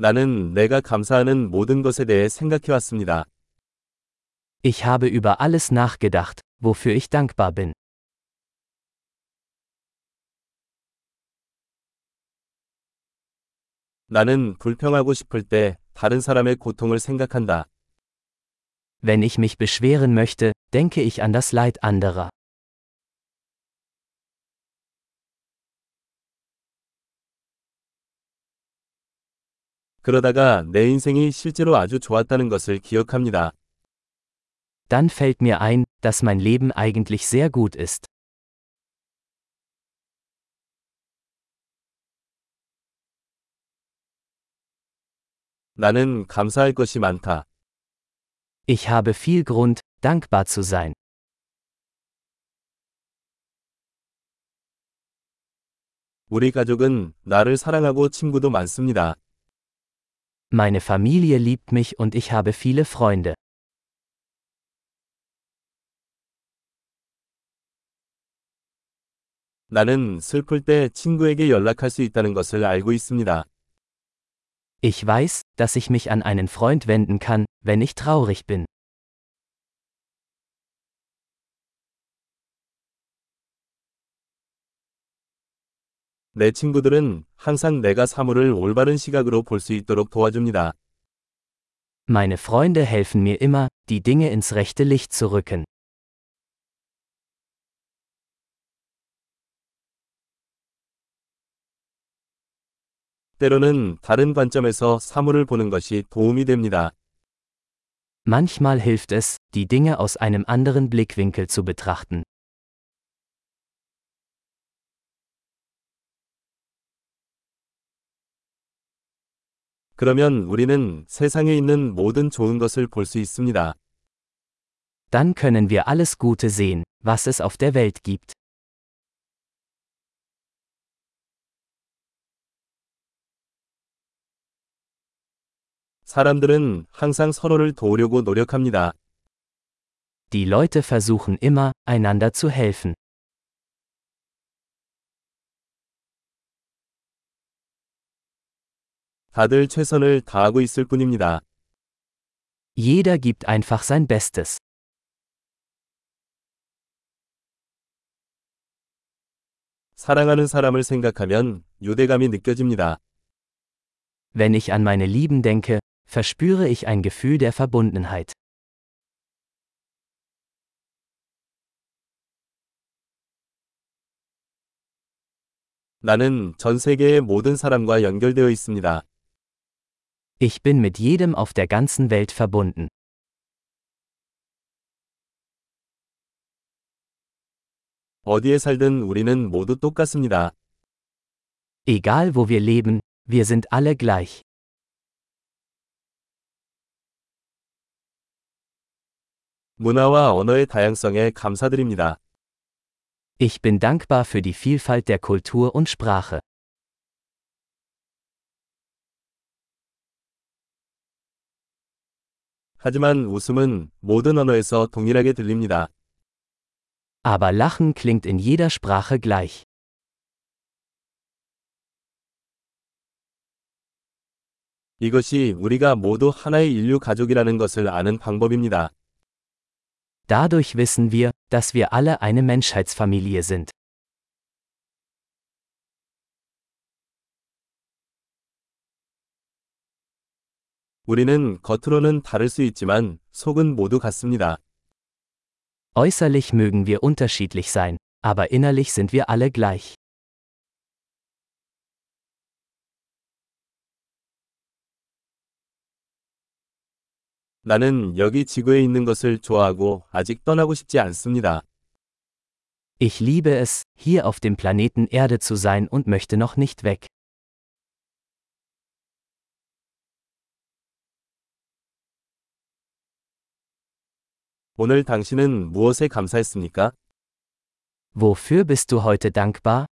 나는 내가 감사하는 모든 것에 대해 생각해 왔습니다. Ich habe über alles nachgedacht, wofür ich dankbar bin. 나는 불평하고 싶을 때 다른 사람의 고통을 생각한다. Wenn ich mich beschweren möchte, denke ich an das Leid anderer. 그러다가 내 인생이 실제로 아주 좋았다는 것을 기억합니다. Dann fällt mir ein, dass mein Leben eigentlich sehr gut ist. 나는 감사할 것이 많다. Ich habe viel Grund, dankbar zu sein. 우리 가족은 나를 사랑하고 친구도 많습니다. Meine Familie liebt mich und ich habe viele Freunde. 나는 슬플 때 친구에게 연락할 수 있다는 것을 알고 있습니다. Ich weiß, dass ich mich an einen Freund wenden kann, wenn ich traurig bin. 내 친구들은 항상 내가 사물을 올바른 시각으로 볼 수 있도록 도와줍니다. Meine Freunde helfen mir immer, die Dinge ins rechte Licht zu rücken. 때로는 다른 관점에서 사물을 보는 것이 도움이 됩니다. Manchmal hilft es, die Dinge aus einem anderen Blickwinkel zu betrachten. 그러면 우리는 세상에 있는 모든 좋은 것을 볼 수 있습니다. Dann können wir alles Gute sehen, was es auf der Welt gibt. 사람들은 항상 서로를 도우려고 노력합니다. Die Leute versuchen immer, einander zu helfen. 다들 최선을 다하고 있을 뿐입니다. Jeder gibt einfach sein Bestes. 사랑하는 사람을 생각하면 유대감이 느껴집니다. Wenn ich an meine Lieben denke, verspüre ich ein Gefühl der Verbundenheit. 나는 전 세계의 모든 사람과 연결되어 있습니다. Ich bin mit jedem auf der ganzen Welt verbunden. 어디에 살든 우리는 모두 똑같습니다. Egal wo wir leben, wir sind alle gleich. 문화와 언어의 다양성에 감사드립니다. Ich bin dankbar für die Vielfalt der Kultur und Sprache. 하지만 웃음은 모든 언어에서 동일하게 들립니다. Aber Lachen klingt in jeder Sprache gleich. 이것이 우리가 모두 하나의 인류 가족이라는 것을 아는 방법입니다. Dadurch wissen wir, dass wir alle eine Menschheitsfamilie sind. 우리는 겉으로는 다를 수 있지만 속은 모두 같습니다. Äußerlich mögen wir unterschiedlich sein, aber innerlich sind wir alle gleich. 나는 여기 지구에 있는 것을 좋아하고 아직 떠나고 싶지 않습니다. Ich liebe es, hier auf dem Planeten Erde zu sein und möchte noch nicht weg. 오늘 당신은 무엇에 감사했습니까? Wofür bist du heute dankbar?